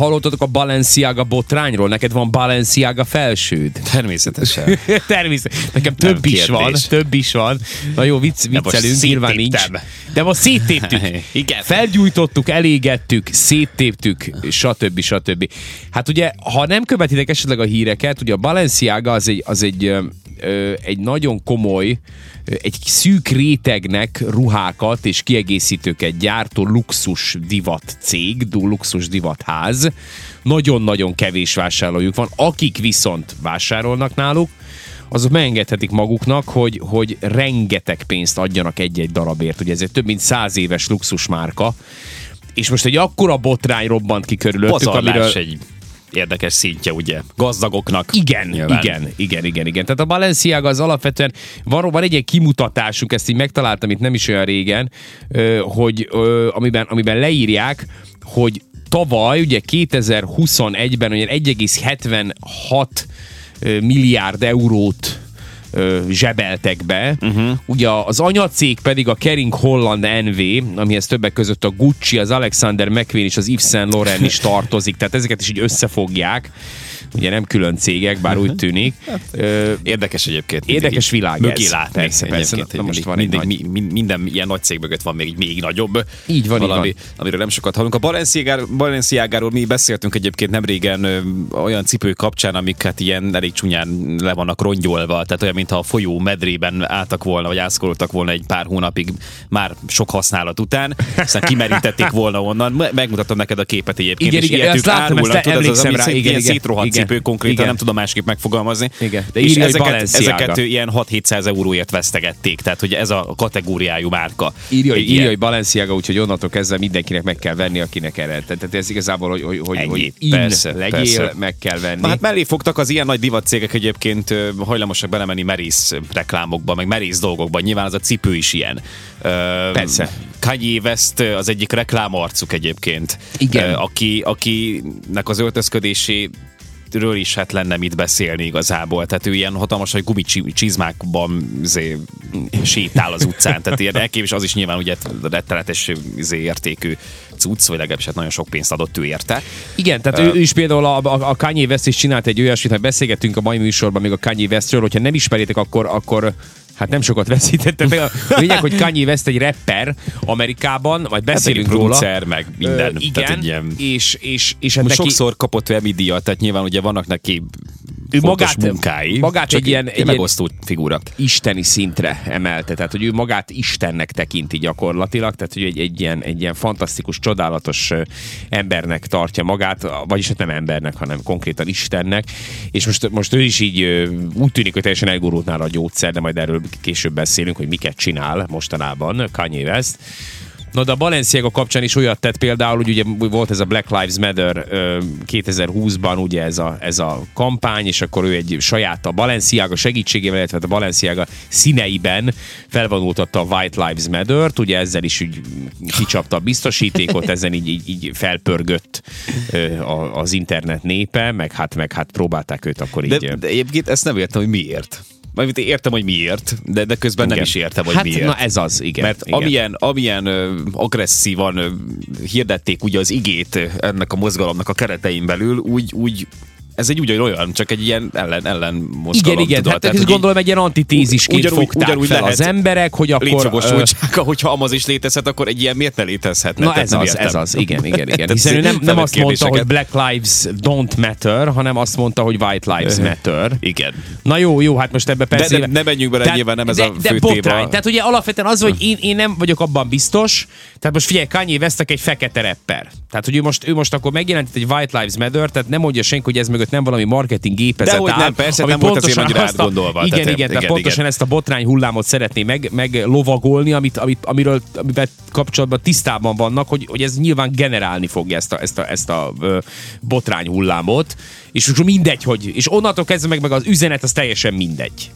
Hallottatok a Balenciaga botrányról? Neked van Balenciaga felsőd? Természetesen. Természetesen. Nekem több Nem is van, kérdés. több is van. Na jó, vicc, viccelünk, nyilván nincs. De most széttéptük. Igen. Felgyújtottuk, elégettük, széttéptük, stb. stb. Hát ugye, ha nem követitek esetleg a híreket, ugye a Balenciaga az egy, az egy, egy nagyon komoly, egy szűk rétegnek ruhákat és kiegészítőket gyártó luxus divat cég, luxus divatház. Nagyon-nagyon kevés vásárlójuk van. Akik viszont vásárolnak náluk, azok megengedhetik maguknak, hogy, hogy rengeteg pénzt adjanak egy-egy darabért. Ugye ez egy több mint száz éves luxusmárka, és most egy akkora botrány robbant ki körülöttük, Pazarlás amiről... egy érdekes szintje, ugye? Gazdagoknak. Igen, Nyilván. igen, igen, igen, igen. Tehát a Balenciaga az alapvetően, van, van egy ilyen kimutatásunk, ezt így megtaláltam itt nem is olyan régen, hogy amiben, amiben leírják, hogy tavaly, ugye 2021-ben olyan 1,76 ö, milliárd eurót ö, zsebeltek be. Uh-huh. Ugye az anyacég pedig a Kering Holland NV, amihez többek között a Gucci, az Alexander McQueen és az Yves Saint Laurent is tartozik, tehát ezeket is így összefogják. Ugye nem külön cégek, bár úgy tűnik. Ö, Érdekes egyébként. Érdekes világ Mögé ez. látni. Persze, persze. hogy most van mindig, egy mi, mi, minden ilyen nagy cég mögött van még még nagyobb. Így van, így valami, van. amiről nem sokat hallunk. A Balenciagáról mi beszéltünk egyébként nem régen olyan cipő kapcsán, amik hát ilyen elég csúnyán le vannak rongyolva, tehát olyan, mintha a folyó medrében álltak volna, vagy ászkoltak volna egy pár hónapig már sok használat után, aztán kimerítették volna onnan. Me- Megmutatom neked a képet egyébként. Igen, és igen, láttam, árulnak, ezt emlékszem rá, igen, igen, igen, cipő konkrétan, igen. nem tudom másképp megfogalmazni. Igen, de és ezeket, Balenciaga. ezeket ilyen 6-700 euróért vesztegették, tehát hogy ez a kategóriájú márka. Írja, hogy, írja, hogy Balenciaga, úgyhogy onnantól kezdve mindenkinek meg kell venni, akinek erre. Tehát ez igazából, hogy, hogy, hogy, Ennyi. hogy in Persze, legyél, persze. meg kell venni. Na hát mellé fogtak az ilyen nagy divatcégek egyébként hajlamosak belemenni merész reklámokba, meg merész dolgokba. Nyilván az a cipő is ilyen. Persze. Kanye West az egyik reklámarcuk egyébként. Igen. Aki, akinek az öltözködésé ről is hát lenne mit beszélni igazából. Tehát ő ilyen hatalmas, hogy gumicsizmákban zé, sétál az utcán. Tehát ilyen elképes, az is nyilván ugye rettenetes zé, értékű cucc, vagy legalábbis hát nagyon sok pénzt adott ő érte. Igen, tehát ő, ő is például a, a, a Kanye West is csinált egy olyasmit, hogy beszélgettünk a mai műsorban még a Kanye Westről, hogyha nem ismeritek, akkor, akkor hát nem sokat veszítettek. A lényeg, hogy Kanye West egy rapper Amerikában, majd beszélünk Hát egy róla. meg minden. Ö, Tehát igen, egy ilyen- és, és, és hát Most neki, sokszor kapott Emmy díjat, tehát nyilván ugye vannak neki Ő magát- munkái. magát egy ilyen- egy, megosztó figura. isteni szintre emelte, tehát hogy ő magát Istennek tekinti gyakorlatilag, tehát hogy egy, egy, ilyen, egy ilyen fantasztikus, csodálatos embernek tartja magát, vagyis hát nem embernek, hanem konkrétan Istennek, és most, most ő is így úgy tűnik, hogy teljesen elgurult nála a gyógyszer, de majd erről később beszélünk, hogy miket csinál mostanában Kanye West. Na de a Balenciaga kapcsán is olyat tett például, hogy ugye volt ez a Black Lives Matter ö, 2020-ban ugye ez a, ez a kampány, és akkor ő egy saját a Balenciaga segítségével, illetve a Balenciaga színeiben felvonultatta a White Lives Matter-t, ugye ezzel is úgy kicsapta a biztosítékot, ezen így, így, így felpörgött az internet népe, meg hát, meg hát próbálták őt akkor így... De, de egyébként ezt nem értem, hogy miért. Majd értem, hogy miért, de, de közben nem igen. is értem, hogy hát, miért. na ez az, igen. Mert igen. amilyen, amilyen ö, agresszívan ö, hirdették ugye az igét ennek a mozgalomnak a keretein belül, úgy, úgy ez egy ugyanolyan, csak egy ilyen ellen, ellen mozgalom. Igen, igen, tudod? hát Tehát, ezt gondolom egy ilyen antitézisként ugyanúgy- fogták ugyanúgy fel az emberek, hogy akkor... létjogosultsága, hogyha amaz is létezhet, akkor egy ilyen miért ne létezhetne? Na Tehát ez az, ez az, igen, igen, igen. Tehát Hiszen ő nem, nem azt mondta, hogy. Black Lives don't matter, hanem azt mondta, hogy White Lives matter. Igen. Na jó, jó, hát most ebbe persze... de ne menjünk bele, nyilván nem ez de, a de fő botrány. téma. Tehát ugye alapvetően az, hogy én, én nem vagyok abban biztos, tehát most figyelj, Kanye Westek egy fekete rapper. Tehát, hogy ő most, ő most akkor megjelent egy White Lives Matter, tehát nem mondja senki, hogy ez mögött nem valami marketing gépezet Dehogy áll, nem, persze, ami nem volt azért pontosan annyira azt a- átgondolva. Igen, Tehát, igen, tehát igen, pontosan igen. ezt a botrány hullámot szeretné meg, meg lovagolni, amit, amit, amiről amivel kapcsolatban tisztában vannak, hogy, hogy ez nyilván generálni fogja ezt a, ezt a, ezt a botrány hullámot, és mindegy, hogy, és onnantól kezdve meg, meg az üzenet az teljesen mindegy.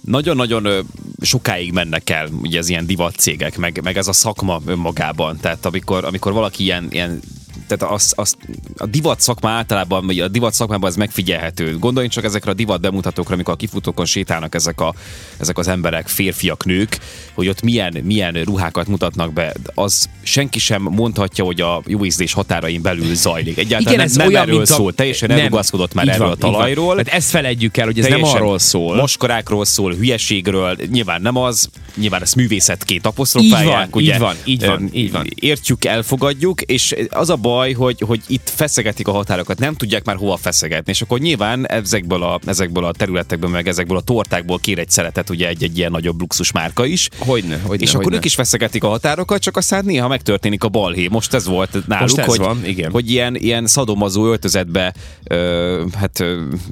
nagyon-nagyon sokáig mennek el ugye az ilyen divatcégek, meg, meg ez a szakma önmagában. Tehát amikor, amikor valaki ilyen, ilyen tehát az, az, a divat szakma általában, vagy a divat szakmában ez megfigyelhető. Gondoljunk csak ezekre a divat bemutatókra, amikor a kifutókon sétálnak ezek, a, ezek az emberek, férfiak, nők, hogy ott milyen, milyen ruhákat mutatnak be. Az senki sem mondhatja, hogy a jó ízlés határain belül zajlik. Egyáltalán Igen, nem, nem olyan, erről a... szól, teljesen nem, elrugaszkodott már erről van, a talajról. Hát ezt feledjük el, hogy ez nem arról szól. Moskorákról szól, hülyeségről, nyilván nem az, nyilván ezt művészetként apostrofálják. Így van, ugye, így van, így van, így van. Értjük, elfogadjuk, és az a baj, hogy, hogy itt feszegetik a határokat, nem tudják már hova feszegetni, és akkor nyilván ezekből a, ezekből a területekből, meg ezekből a tortákból kér egy szeretet, ugye egy, egy ilyen nagyobb luxus márka is. Hogyne, hogyne, és hogyne. akkor ők is feszegetik a határokat, csak aztán néha megtörténik a balhé. Most ez volt náluk, Most ez hogy, van, igen. hogy ilyen, ilyen szadomazó öltözetbe ö, hát,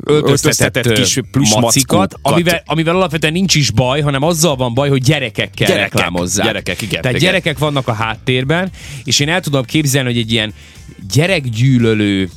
öltöztetett kis plusz macikat, amivel, amivel alapvetően nincs is baj, hanem azzal van baj, hogy gyerekekkel gyerekek, reklámozzák. Gyerekek, igen. Tehát igen. gyerekek vannak a háttérben, és én el tudom képzelni, hogy egy ilyen gyerekgyűlölő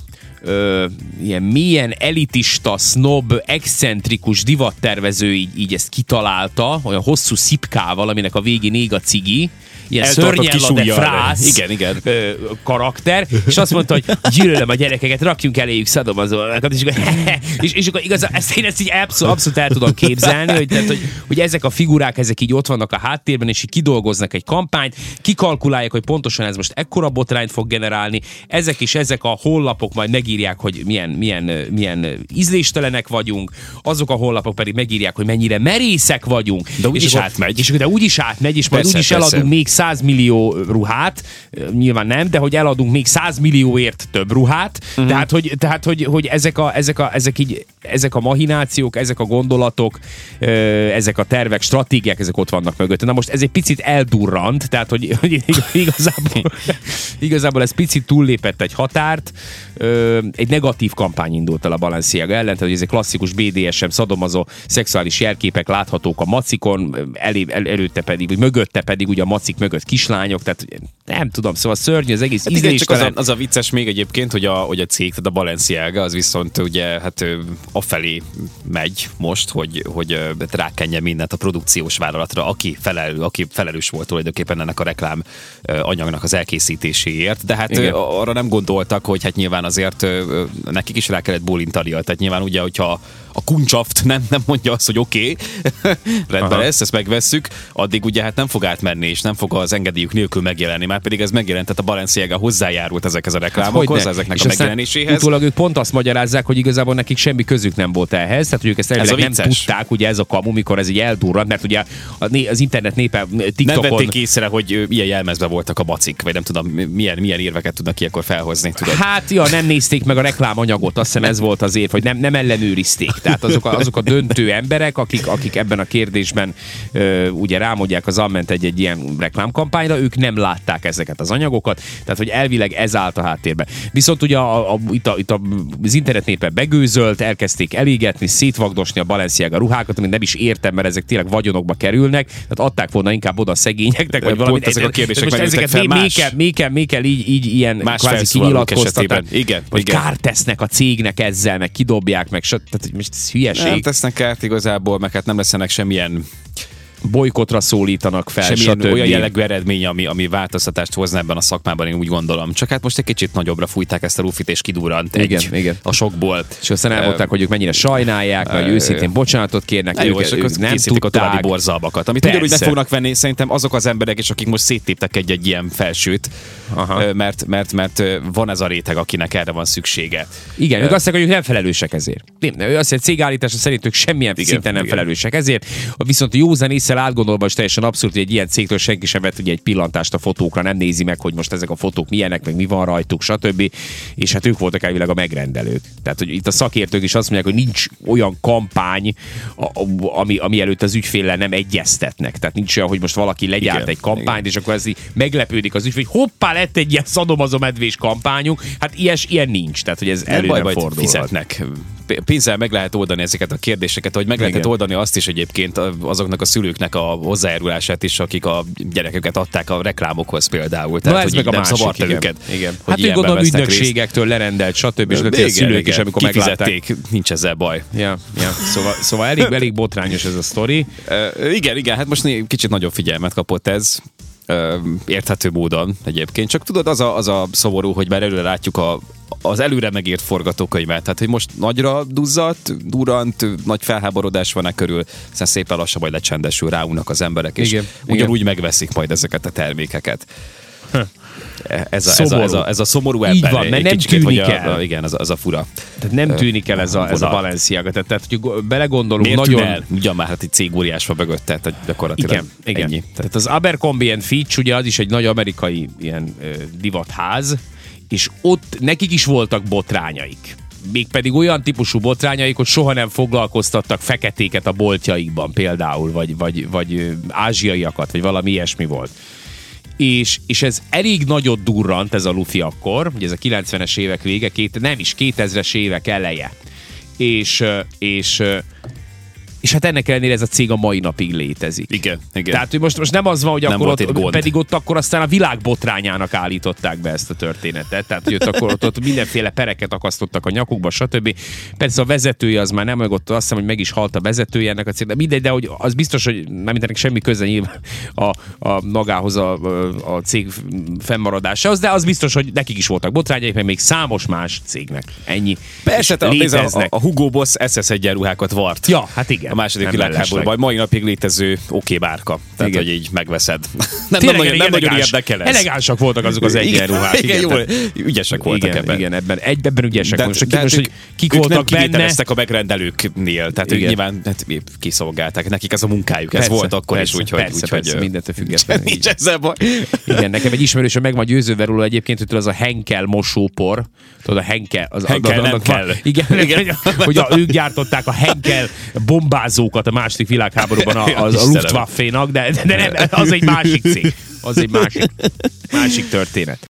ö, ilyen milyen elitista, snob, excentrikus divattervező így, így ezt kitalálta, olyan hosszú szipkával, aminek a végén ég a cigi, ilyen szörnyella de frász igen, igen. Ö, karakter, és azt mondta, hogy gyűlölöm a gyerekeket, rakjunk eléjük szadomazókat, és, és, és akkor igazán ezt én ezt így abszolút, abszolút el tudom képzelni, hogy, tehát, hogy, hogy ezek a figurák, ezek így ott vannak a háttérben, és így kidolgoznak egy kampányt, kikalkulálják, hogy pontosan ez most ekkora botrányt fog generálni, ezek is ezek a honlapok majd megírják, hogy milyen, milyen, milyen ízléstelenek vagyunk, azok a honlapok pedig megírják, hogy mennyire merészek vagyunk. De úgyis átmegy. És, de úgyis átmegy, és majd úgyis eladunk még 100 millió ruhát, nyilván nem, de hogy eladunk még 100 millióért több ruhát, uh-huh. tehát, hogy, tehát hogy, hogy ezek, a, ezek, a, ezek, így, ezek a mahinációk, ezek a gondolatok, ezek a tervek, stratégiák, ezek ott vannak mögött. Na most ez egy picit eldurrant, tehát hogy, hogy igazából, igazából ez picit túllépett egy határt, egy negatív kampány indult el a Balenciaga ellen, tehát hogy ez egy klasszikus BDSM, szadomazó szexuális jelképek láthatók a macikon, elé, el, előtte pedig, vagy mögötte pedig ugye a macik mögött kislányok, tehát nem tudom, szóval szörnyű az egész hát igen, csak az a, az a vicces még egyébként, hogy a, hogy a cég, tehát a Balenciaga, az viszont ugye hát afelé megy most, hogy, hogy rákenje mindent a produkciós vállalatra, aki, felelő, aki felelős volt tulajdonképpen ennek a reklám anyagnak az elkészítéséért, de hát igen. arra nem gondoltak, hogy hát nyilván azért nekik is rá kellett bólintani, tehát nyilván ugye, hogyha a kuncsaft nem, nem mondja azt, hogy oké, okay, rendben lesz, ezt megvesszük, addig ugye hát nem fog átmenni, és nem fog az engedélyük nélkül megjelenni, már pedig ez megjelent, tehát a Balenciaga hozzájárult ezekhez a reklámokhoz, hát ezeknek és a megjelenéséhez. Utólag ők pont azt magyarázzák, hogy igazából nekik semmi közük nem volt ehhez, tehát hogy ők ezt ez nem tudták, ugye ez a kamu, mikor ez így eldurrant, mert ugye az internet népe TikTokon... Nem vették észre, hogy ilyen jelmezve voltak a bacik, vagy nem tudom, milyen, milyen érveket tudnak ilyenkor felhozni. Tudod? Hát, ja, nem nézték meg a reklámanyagot, azt hiszem ez volt az érv, hogy nem, nem ellenőrizték. Tehát azok a, azok a döntő emberek, akik, akik ebben a kérdésben ö, ugye rámondják az amment egy, egy ilyen reklámkampányra, ők nem látták ezeket az anyagokat, tehát hogy elvileg ez állt a háttérbe. Viszont ugye a, a, itt, a, itt a, az internet népe begőzölt, elkezdték elégetni, szétvagdosni a Balenciaga ruhákat, amit nem is értem, mert ezek tényleg vagyonokba kerülnek, tehát adták volna inkább oda szegényeknek, vagy valami. Ezek a kérdések most ezeket fel még, még, kell, még, kell, még kell így, így ilyen más kvázi kinyilatkoztatni, igen, hogy igen. kárt tesznek a cégnek ezzel, meg kidobják, meg tehát most hülyeség. Nem tesznek kárt igazából, meg hát nem leszenek semmilyen bolykotra szólítanak fel, Semmilyen stb. olyan jellegű eredmény, ami, ami változtatást hozna ebben a szakmában, én úgy gondolom. Csak hát most egy kicsit nagyobbra fújták ezt a rufit, és kidurrant igen, egy igen. a sokból. És aztán elmondták, hogy ők mennyire sajnálják, vagy őszintén bocsánatot kérnek, ők, és ők nem tudták. a további borzalmakat. Amit ugyanúgy meg fognak venni, szerintem azok az emberek is, akik most széttéptek egy-egy ilyen felsőt, Aha. mert, mert, mert van ez a réteg, akinek erre van szüksége. Igen, ők azt mondják, hogy ők nem felelősek ezért. Nem, ő azt mondja, cégállítása szerint ők semmilyen igen, szinten nem igen. felelősek ezért. Viszont józan észre átgondolva, és teljesen abszurd, hogy egy ilyen cégtől senki sem vett ugye egy pillantást a fotókra, nem nézi meg, hogy most ezek a fotók milyenek, meg mi van rajtuk, stb. És hát ők voltak elvileg a megrendelők. Tehát, hogy itt a szakértők is azt mondják, hogy nincs olyan kampány, ami, ami előtt az ügyféllel nem egyeztetnek. Tehát nincs olyan, hogy most valaki legyárt igen, egy kampányt, igen. és akkor ez így meglepődik az ügyfél, hogy hoppá, lett egy ilyen szadomazom medvés kampányunk. Hát ilyes, ilyen nincs. Tehát, hogy ez elő baj, nem fordul. Fizetnek pénzzel meg lehet oldani ezeket a kérdéseket, hogy meg lehet oldani azt is egyébként azoknak a szülőknek a hozzájárulását is, akik a gyerekeket adták a reklámokhoz például. Tehát, Na ez hogy meg a másik, igen. őket. Igen. Hogy hát úgy gondolom ügynökségektől lerendelt, stb. És a szülők is, amikor meglátták. nincs ezzel baj. Ja, ja. Szóval, szóval elég, elég botrányos ez a sztori. Uh, igen, igen, hát most kicsit nagyobb figyelmet kapott ez érthető módon egyébként. Csak tudod, az a, az a szomorú, hogy már előre látjuk a, az előre megírt forgatókönyvet. Tehát, hogy most nagyra duzzadt, durant, nagy felháborodás van e körül, aztán szépen lassan majd lecsendesül, ráulnak az emberek, és Igen, ugyanúgy igen. megveszik majd ezeket a termékeket. Ez a, ez, a, Szomorú. ez, a, ez a szomorú Így ember. van, mert nem kicsikét, tűnik el. A, igen, az a, az a fura. Tehát nem tűnik el ez a, ez a. Balenciaga. Tehát, tehát hogy belegondolunk, Miért nagyon... el? Ugyan már hát egy cég óriás van tehát gyakorlatilag Igen, igen. ennyi. Tehát az Abercrombie Fitch, ugye az is egy nagy amerikai ilyen divatház, és ott nekik is voltak botrányaik. Mégpedig olyan típusú botrányaik, hogy soha nem foglalkoztattak feketéket a boltjaikban például, vagy, vagy, vagy ázsiaiakat, vagy valami ilyesmi volt. És, és ez elég nagyot durrant ez a lufi akkor, ugye ez a 90-es évek vége, két, nem is 2000-es évek eleje. És, és, és hát ennek ellenére ez a cég a mai napig létezik. Igen, igen. Tehát, hogy most, most nem az van, hogy Nem akkor ott, gond. pedig ott akkor aztán a világ botrányának állították be ezt a történetet. Tehát, hogy ott akkor ott, ott mindenféle pereket akasztottak a nyakukba, stb. Persze a vezetője az már nem, meg ott azt hiszem, hogy meg is halt a vezetője ennek a cégnek. Mindegy, de hogy az biztos, hogy nem ennek semmi köze nyilván a, a magához a, a cég fennmaradásához, de az biztos, hogy nekik is voltak botrányaik, meg még számos más cégnek. Ennyi. Persze, a, a, a Hugo Boss SS egyenruhákat vart. Ja, hát igen. Második világháborúban, mellesleg. mai napig létező oké bárka. Tehát, Igen. hogy így megveszed. Nem, nem, nagyon, nem nagyon érdekel ez. Elegánsak voltak azok az egyenruhák. Igen, jó, tehát- ügyesek voltak igen, ebben. Igen, ebben, egy, ebben ügyesek. De, most, de, ki, hát most, ők, hogy kik ők voltak nem benne, a megrendelőknél, tehát ők Igen. nyilván hát, kiszolgálták, nekik ez a munkájuk, ez Persze, volt akkor persze, is, úgyhogy... persze, úgyhogy persze, mindentől függetlenül. Nincs ezzel baj. Igen, nekem egy ismerősöm meg van győzőve róla egyébként, hogy az a Henkel mosópor, tudod, a Henkel, az, Henkel nem kell. Igen, Igen. igen. hogy ők gyártották a Henkel bombázókat a második világháborúban a, a Istenem. Luftwaffe-nak, de, de nem, az egy másik cég. Az egy másik, másik történet.